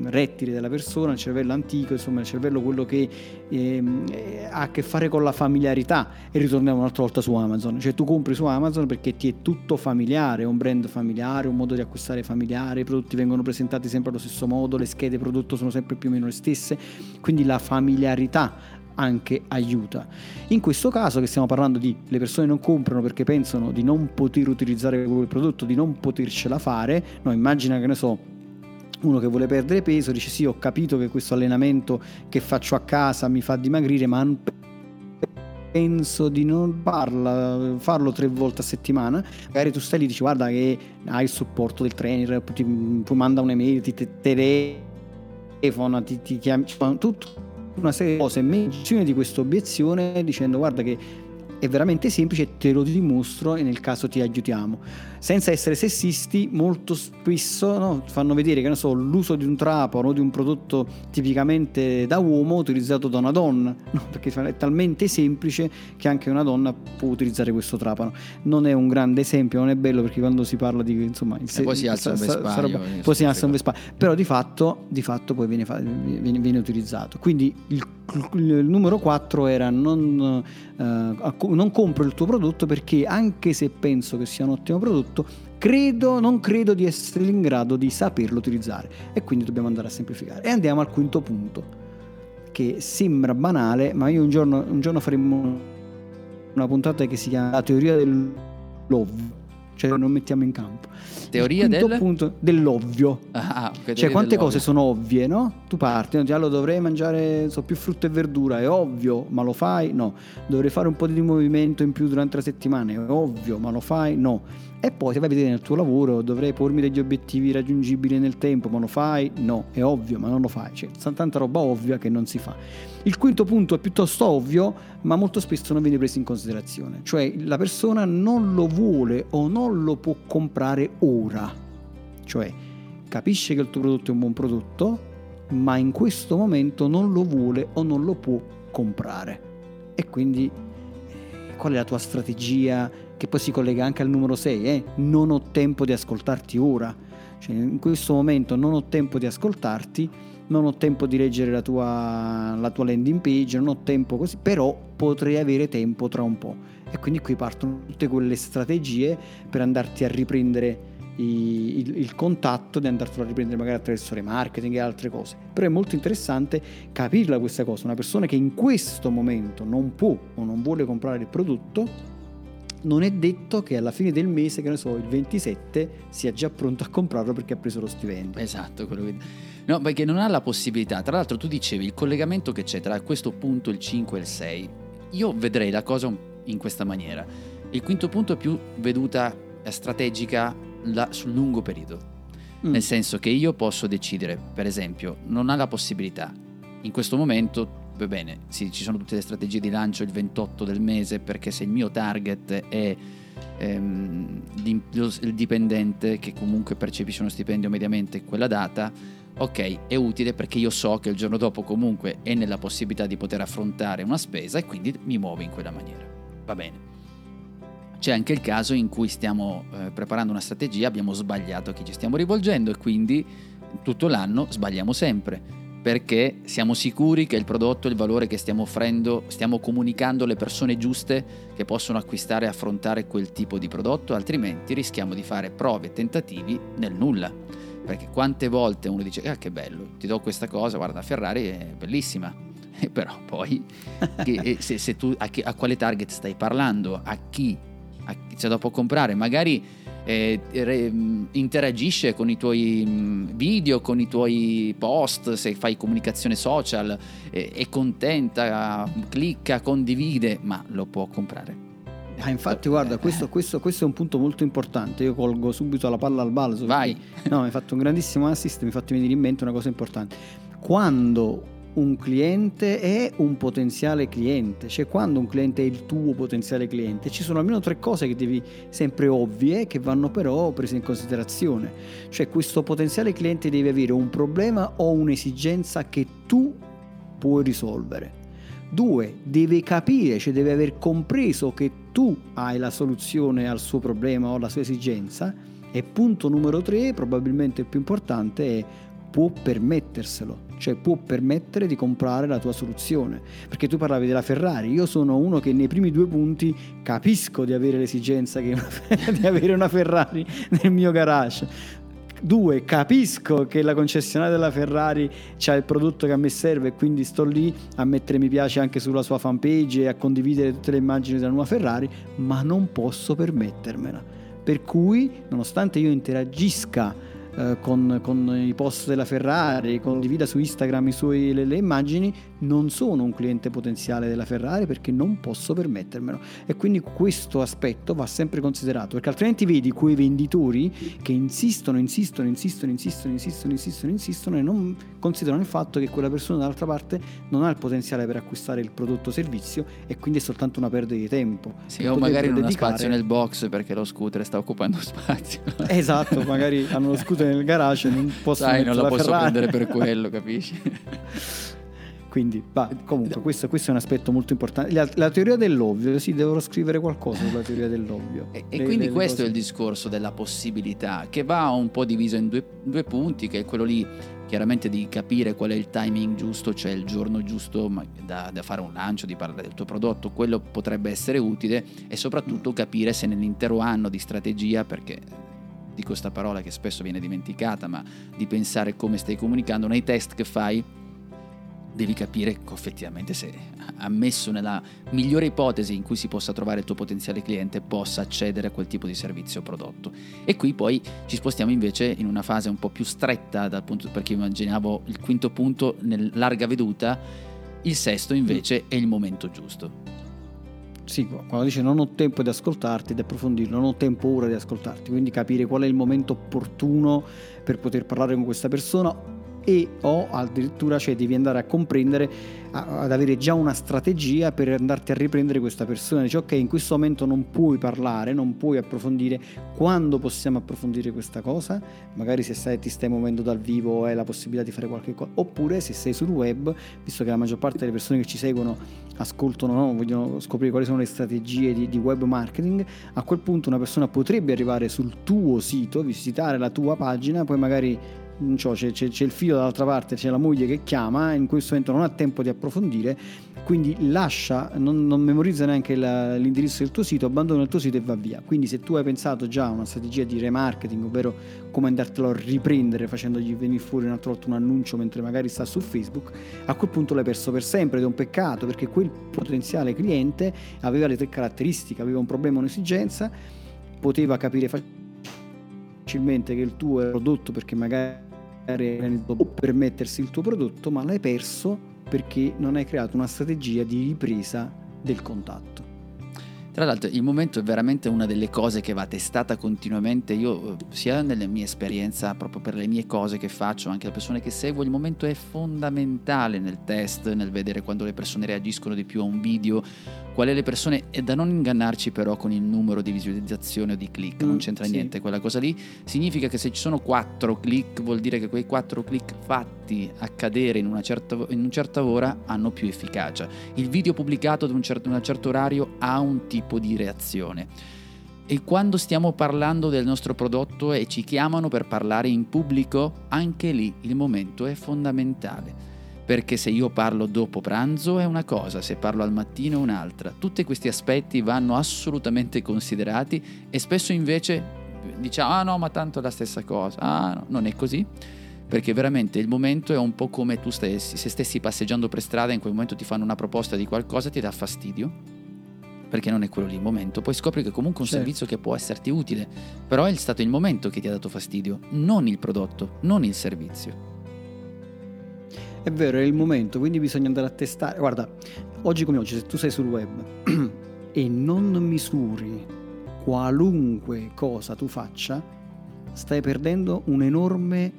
rettili della persona, il cervello antico, insomma il cervello quello che ehm, eh, ha a che fare con la familiarità. E ritorniamo un'altra volta su Amazon, cioè tu compri su Amazon perché ti è tutto familiare, un brand familiare, un modo di acquistare familiare, i prodotti vengono presentati sempre allo stesso modo, le schede prodotto sono sempre più o meno le stesse, quindi la familiarità anche aiuta. In questo caso che stiamo parlando di le persone non comprano perché pensano di non poter utilizzare quel prodotto, di non potercela fare, no, immagina che ne so, uno che vuole perdere peso dice sì ho capito che questo allenamento che faccio a casa mi fa dimagrire ma penso di non farla, farlo tre volte a settimana magari tu stai lì e dici guarda che hai il supporto del trainer ti, tu manda un'email ti telefona ti, ti chiami tutta una serie di cose menzione di questa obiezione dicendo guarda che è veramente semplice, te lo dimostro e nel caso ti aiutiamo. Senza essere sessisti, molto spesso no, fanno vedere che so, l'uso di un trapano o di un prodotto tipicamente da uomo utilizzato da una donna, no, perché è talmente semplice che anche una donna può utilizzare questo trapano. Non è un grande esempio, non è bello perché quando si parla di insomma, se- poi si alza un vespaio, poi si alza un vespaio, però di fatto, di fatto poi viene, viene, viene utilizzato. Quindi il il numero 4 era non, eh, non, compro il tuo prodotto perché anche se penso che sia un ottimo prodotto, credo, non credo di essere in grado di saperlo utilizzare e quindi dobbiamo andare a semplificare. E andiamo al quinto punto, che sembra banale, ma io un giorno, un giorno faremo una puntata che si chiama La teoria del love cioè non mettiamo in campo. Teoria del... punto dell'ovvio. Ah, okay, cioè quante cose sono ovvie, no? Tu parti, no? allora dovrei mangiare so, più frutta e verdura, è ovvio, ma lo fai? No. Dovrei fare un po' di movimento in più durante la settimana, è ovvio, ma lo fai? No. E poi se vai a vedere nel tuo lavoro, dovrei pormi degli obiettivi raggiungibili nel tempo, ma lo fai? No, è ovvio, ma non lo fai. Cioè, c'è tanta roba ovvia che non si fa. Il quinto punto è piuttosto ovvio, ma molto spesso non viene preso in considerazione. Cioè, la persona non lo vuole o non lo può comprare ora. Cioè, capisce che il tuo prodotto è un buon prodotto, ma in questo momento non lo vuole o non lo può comprare. E quindi eh, qual è la tua strategia? Che poi si collega anche al numero 6, eh? non ho tempo di ascoltarti ora, cioè, in questo momento non ho tempo di ascoltarti, non ho tempo di leggere la tua, la tua landing page, non ho tempo così, però potrei avere tempo tra un po'. E quindi qui partono tutte quelle strategie per andarti a riprendere il, il, il, contatto, di andartelo a riprendere magari attraverso remarketing e altre cose. Però è molto interessante capirla questa cosa. Una persona che in questo momento non può o non vuole comprare il prodotto non è detto che alla fine del mese, che ne so, il 27 sia già pronto a comprarlo perché ha preso lo stipendio. Esatto, quello che... No, perché non ha la possibilità. Tra l'altro tu dicevi il collegamento che c'è tra questo punto, il 5 e il 6. Io vedrei la cosa in questa maniera. Il quinto punto è più veduta strategica la, sul lungo periodo. Mm. Nel senso che io posso decidere, per esempio, non ha la possibilità, in questo momento va bene, sì, ci sono tutte le strategie di lancio il 28 del mese perché se il mio target è ehm, il dipendente che comunque percepisce uno stipendio mediamente quella data, ok, è utile perché io so che il giorno dopo comunque è nella possibilità di poter affrontare una spesa e quindi mi muovo in quella maniera. Va bene. C'è anche il caso in cui stiamo eh, preparando una strategia, abbiamo sbagliato a chi ci stiamo rivolgendo e quindi tutto l'anno sbagliamo sempre perché siamo sicuri che il prodotto, il valore che stiamo offrendo, stiamo comunicando alle persone giuste che possono acquistare e affrontare quel tipo di prodotto, altrimenti rischiamo di fare prove e tentativi nel nulla. Perché quante volte uno dice, ah che bello, ti do questa cosa, guarda, Ferrari è bellissima, però poi se, se, tu a, chi, a, quale target stai parlando, a chi, a chi? Se dopo comprare, magari eh, re, interagisce con i tuoi video, con i tuoi post, se fai comunicazione social, eh, è contenta, clicca, condivide, ma lo può comprare. Ah, infatti, guarda, questo, questo, questo, è un punto molto importante. Io colgo subito la palla al balzo. Vai. No, mi hai fatto un grandissimo assist, mi hai fatto venire in mente una cosa importante. Quando un cliente è un potenziale cliente, cioè quando un cliente è il tuo potenziale cliente, ci sono almeno tre cose che devi sempre ovvie che vanno però prese in considerazione. Cioè questo potenziale cliente deve avere un problema o un'esigenza che tu puoi risolvere. Due, deve capire, cioè deve aver compreso che tu hai la soluzione al suo problema o alla sua esigenza. E punto numero tre, probabilmente il più importante, è può permetterselo cioè può permettere di comprare la tua soluzione. Perché tu parlavi della Ferrari, io sono uno che nei primi due punti capisco di avere l'esigenza di avere una Ferrari nel mio garage. Due, capisco che la concessionaria della Ferrari ha il prodotto che a me serve e quindi sto lì a mettere mi piace anche sulla sua fanpage e a condividere tutte le immagini della nuova Ferrari, ma non posso permettermela. Per cui, nonostante io interagisca eh, con, con, i post della Ferrari, condivida su Instagram suoi, le, le, immagini, non sono un cliente potenziale della Ferrari perché non posso permettermelo. E quindi questo aspetto va sempre considerato, perché altrimenti vedi quei venditori che insistono, insistono, insistono, insistono, insistono, insistono, insistono e non considerano il fatto che quella persona dall'altra parte non ha il potenziale per acquistare il prodotto o servizio e quindi è soltanto una perdita di tempo. Sì, o magari non dedicare... ha spazio nel box perché lo scooter sta occupando spazio. Esatto, magari hanno lo scooter nel garage, non posso Sai, non la, la posso Ferrari. prendere per quello, capisci? Quindi, bah, comunque, questo, questo, è un aspetto molto importante. La, la, teoria dell'ovvio, sì, devo scrivere qualcosa sulla teoria dell'ovvio. E, e quindi questo cose. è il discorso della possibilità, che va un po' diviso in due, due, punti, che è quello lì chiaramente di capire qual è il timing giusto, cioè il giorno giusto da, da fare un lancio, di parlare del tuo prodotto, quello potrebbe essere utile e soprattutto capire se nell'intero anno di strategia, perché dico questa parola che spesso viene dimenticata, ma di pensare come stai comunicando nei test che fai, devi capire effettivamente se ammesso nella migliore ipotesi in cui si possa trovare il tuo potenziale cliente possa accedere a quel tipo di servizio o prodotto. E qui poi ci spostiamo invece in una fase un po' più stretta dal punto perché immaginavo il quinto punto nel larga veduta, il sesto invece è il momento giusto. Sì, quando dice non ho tempo di ascoltarti, di approfondire, non ho tempo ora di ascoltarti, quindi capire qual è il momento opportuno per poter parlare con questa persona e o addirittura cioè, devi andare a comprendere, a, ad avere già una strategia per andarti a riprendere questa persona. Dici ok, in questo momento non puoi parlare, non puoi approfondire, quando possiamo approfondire questa cosa? Magari se stai, ti stai muovendo dal vivo hai la possibilità di fare qualche cosa, oppure se sei sul web, visto che la maggior parte delle persone che ci seguono ascoltano, no? vogliono scoprire quali sono le strategie di, di web marketing, a quel punto una persona potrebbe arrivare sul tuo sito, visitare la tua pagina, poi magari c'è, c'è, c'è, il figlio dall'altra parte, c'è la moglie che chiama, in questo momento non ha tempo di approfondire, quindi lascia, non, non memorizza neanche la, l'indirizzo del tuo sito, abbandona il tuo sito e va via. Quindi se tu hai pensato già a una strategia di remarketing, ovvero come andartelo a riprendere facendogli venire fuori un'altra volta un annuncio mentre magari sta su Facebook, a quel punto l'hai perso per sempre ed è un peccato perché quel potenziale cliente aveva le tre caratteristiche, aveva un problema, un'esigenza, poteva capire facilmente che il tuo è prodotto perché magari può permettersi il tuo prodotto, ma l'hai perso perché non hai creato una strategia di ripresa del contatto. Tra l'altro il momento è veramente una delle cose che va testata continuamente, io eh, sia nella mia esperienza, proprio per le mie cose che faccio, anche le persone che seguo, il momento è fondamentale nel test, nel vedere quando le persone reagiscono di più a un video, quali le persone, e da non ingannarci però con il numero di visualizzazioni o di click, non Mm, c'entra sì. niente quella cosa lì, significa che se ci sono 4 click vuol dire che quei 4 click fatti accadere in una certa, in una certa ora hanno più efficacia. Il video pubblicato ad un certo, un certo orario ha un tipo di reazione. E quando stiamo parlando del nostro prodotto e ci chiamano per parlare in pubblico, anche lì il momento è fondamentale. Perché se io parlo dopo pranzo è una cosa, se parlo al mattino è un'altra. Tutti questi aspetti vanno assolutamente considerati e spesso invece diciamo ah no ma tanto è la stessa cosa, ah no, non è così. Perché veramente il momento è un po' come tu stessi, se stessi passeggiando per strada in quel momento ti fanno una proposta di qualcosa ti dà fastidio, perché non è quello lì il momento, poi scopri che comunque è un Certo. servizio che può esserti utile, però è stato il momento che ti ha dato fastidio, non il prodotto, non il servizio. È vero, è il momento, quindi bisogna andare a testare. Guarda, oggi come oggi, se tu sei sul web e non misuri qualunque cosa tu faccia, stai perdendo un'enorme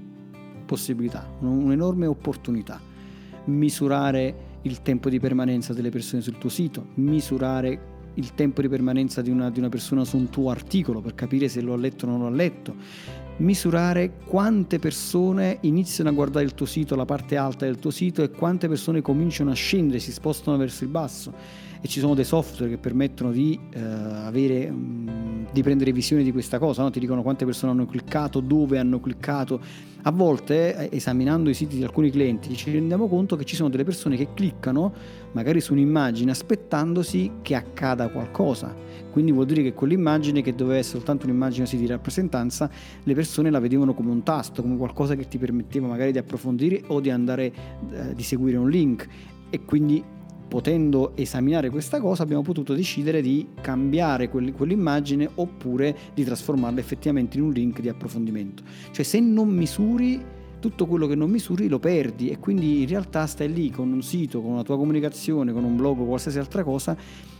possibilità, un'enorme opportunità. Misurare il tempo di permanenza delle persone sul tuo sito, misurare il tempo di permanenza di una, di una persona su un tuo articolo per capire se lo ha letto o non lo ha letto, misurare quante persone iniziano a guardare il tuo sito, la parte alta del tuo sito e quante persone cominciano a scendere, si spostano verso il basso e ci sono dei software che permettono di, eh, avere, mm, di prendere visione di questa cosa, no? ti dicono quante persone hanno cliccato, dove hanno cliccato. A volte, eh, esaminando i siti di alcuni clienti, ci rendiamo conto che ci sono delle persone che cliccano magari su un'immagine aspettandosi che accada qualcosa. Quindi vuol dire che quell'immagine, che doveva essere soltanto un'immagine di rappresentanza, le persone la vedevano come un tasto, come qualcosa che ti permetteva magari di approfondire o di andare, eh, di seguire un link. E quindi potendo esaminare questa cosa abbiamo potuto decidere di cambiare quel- quell'immagine oppure di trasformarla effettivamente in un link di approfondimento. Cioè se non misuri tutto quello che non misuri lo perdi e quindi in realtà stai lì con un sito, con una tua comunicazione, con un blog o qualsiasi altra cosa,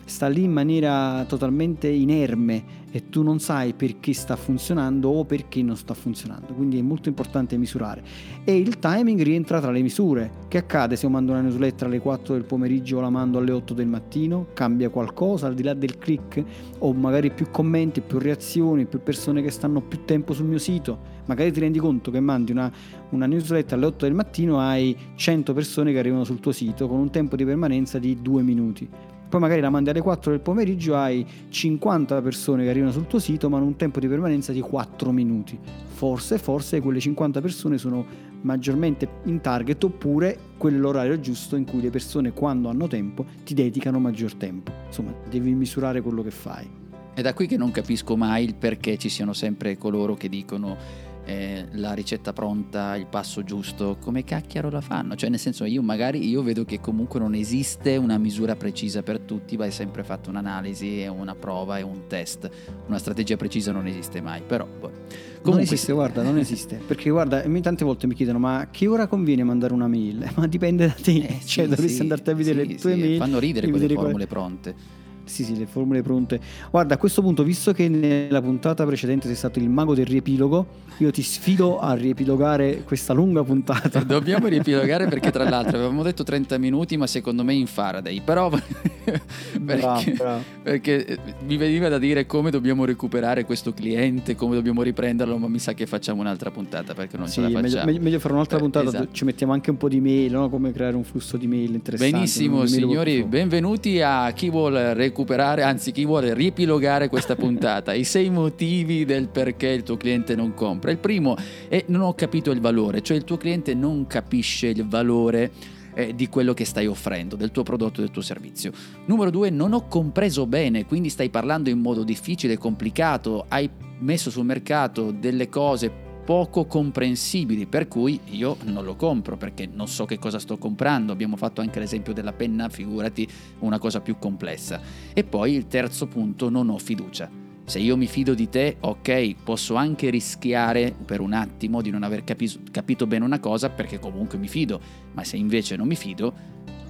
sta lì in maniera totalmente inerme e tu non sai perché sta funzionando o perché non sta funzionando. Quindi è molto importante misurare. E il timing rientra tra le misure. Che accade se io mando una newsletter alle 4 del pomeriggio o la mando alle 8 del mattino? Cambia qualcosa al di là del click? O magari più commenti, più reazioni, più persone che stanno più tempo sul mio sito? Magari ti rendi conto che mandi una, una newsletter alle 8 del mattino hai 100 persone che arrivano sul tuo sito con un tempo di permanenza di 2 minuti. Poi magari la mandi alle 4 del pomeriggio hai 50 persone che arrivano sul tuo sito ma hanno un tempo di permanenza di 4 minuti. Forse, forse quelle 50 persone sono maggiormente in target oppure quello è l'orario giusto in cui le persone quando hanno tempo ti dedicano maggior tempo. Insomma, devi misurare quello che fai. È da qui che non capisco mai il perché ci siano sempre coloro che dicono eh, la ricetta pronta, il passo giusto, come cacchiaro la fanno? Cioè nel senso io magari io vedo che comunque non esiste una misura precisa per tutti, va è sempre fatta un'analisi, una prova e un test, una strategia precisa non esiste mai, però boh. non comunque esiste, guarda, non esiste. Perché guarda, tante volte mi chiedono ma che ora conviene mandare una mail? Ma dipende da te, Eh, cioè sì, dovresti sì, andarti a vedere sì, le tue mail. Fanno ridere quelle formule pronte. Sì, sì, le formule pronte. Guarda, a questo punto, visto che nella puntata precedente sei stato il mago del riepilogo, io ti sfido a riepilogare questa lunga puntata. Dobbiamo riepilogare perché tra l'altro avevamo detto 30 minuti, ma secondo me in Faraday, però perché, bravo. perché eh, mi veniva da dire come dobbiamo recuperare questo cliente, come dobbiamo riprenderlo, ma mi sa che facciamo un'altra puntata perché non Sì, ce la facciamo. meglio- meglio fare un'altra Eh, puntata, esatto. ci mettiamo anche un po' di mail, no? come creare un flusso di mail interessante. Benissimo signori, benvenuti a chi vuole recuperare, anzi chi vuole riepilogare questa puntata. I sei motivi del perché il tuo cliente non compra. Il primo è non ho capito il valore, cioè il tuo cliente non capisce il valore eh, di quello che stai offrendo, del tuo prodotto, del tuo servizio. Numero due, non ho compreso bene, quindi stai parlando in modo difficile e complicato, hai messo sul mercato delle cose poco comprensibili, per cui io non lo compro perché non so che cosa sto comprando. Abbiamo fatto anche l'esempio della penna, figurati una cosa più complessa. E poi il terzo punto, non ho fiducia. Se io mi fido di te, ok, posso anche rischiare per un attimo di non aver capi- capito bene una cosa perché comunque mi fido, ma se invece non mi fido,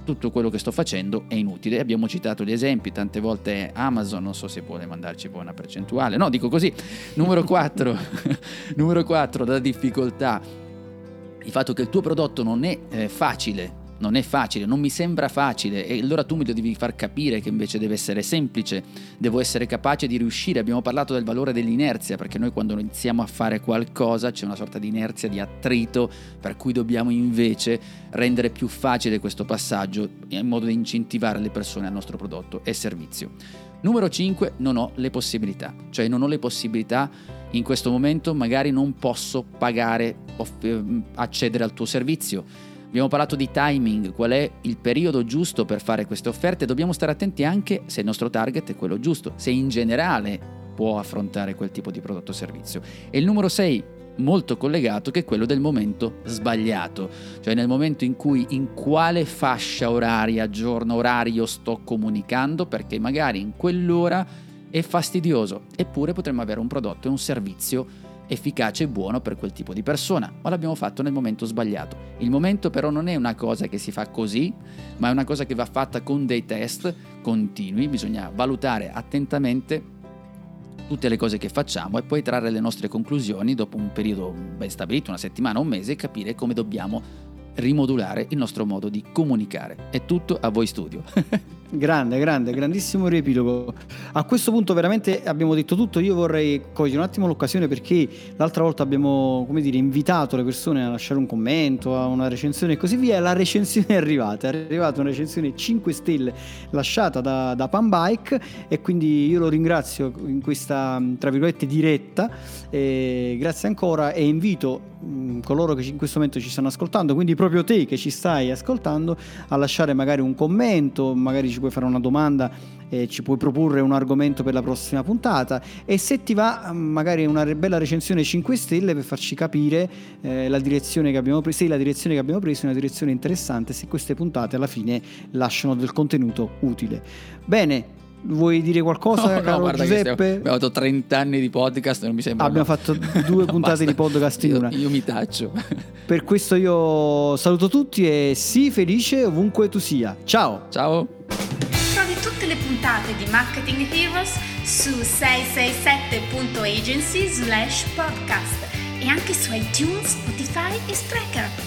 tutto quello che sto facendo è inutile. Abbiamo citato gli esempi, tante volte Amazon, non so se vuole mandarci una percentuale, no, dico così. Numero 4, numero 4 la difficoltà, il fatto che il tuo prodotto non è eh, facile non è facile, non mi sembra facile e allora tu mi devi far capire che invece deve essere semplice, devo essere capace di riuscire. Abbiamo parlato del valore dell'inerzia perché noi quando iniziamo a fare qualcosa c'è una sorta di inerzia, di attrito, per cui dobbiamo invece rendere più facile questo passaggio in modo da incentivare le persone al nostro prodotto e servizio. Numero 5, non ho le possibilità, cioè non ho le possibilità in questo momento, magari non posso pagare, ehm, accedere al tuo servizio Abbiamo parlato di timing, qual è il periodo giusto per fare queste offerte, dobbiamo stare attenti anche se il nostro target è quello giusto, se in generale può affrontare quel tipo di prodotto o servizio. E il numero 6, molto collegato, che è quello del momento sbagliato, cioè nel momento in cui in quale fascia oraria, giorno orario sto comunicando, perché magari in quell'ora è fastidioso, eppure potremmo avere un prodotto e un servizio efficace e buono per quel tipo di persona, ma l'abbiamo fatto nel momento sbagliato. Il momento però non è una cosa che si fa così, ma è una cosa che va fatta con dei test continui, bisogna valutare attentamente tutte le cose che facciamo e poi trarre le nostre conclusioni dopo un periodo ben stabilito, una settimana, un mese, e capire come dobbiamo rimodulare il nostro modo di comunicare. È tutto a voi studio. Grande, grande, grandissimo riepilogo. A questo punto veramente abbiamo detto tutto. Io vorrei cogliere un attimo l'occasione perché l'altra volta abbiamo, come dire, invitato le persone a lasciare un commento, a una recensione e così via. La recensione è arrivata, è arrivata una recensione 5 stelle lasciata da, da Panbike e quindi io lo ringrazio in questa, tra virgolette, diretta. E grazie ancora e invito coloro che in questo momento ci stanno ascoltando, quindi proprio te che ci stai ascoltando, a lasciare magari un commento, magari ci puoi fare una domanda, eh, ci puoi proporre un argomento per la prossima puntata e se ti va magari una bella recensione 5 stelle per farci capire eh, la direzione che abbiamo preso, se la direzione che abbiamo preso è una direzione interessante, se queste puntate alla fine lasciano del contenuto utile. Bene, Vuoi dire qualcosa, no, no, Giuseppe? Stiamo, abbiamo fatto 30 anni di podcast, non mi sembra. Abbiamo fatto due puntate di podcast in una. Io, io mi taccio. Per questo io saluto tutti e sii felice ovunque tu sia. Ciao. Ciao. Trovi tutte le puntate di Marketing Heroes su 667.agency slash podcast e anche su iTunes, Spotify e Spreaker.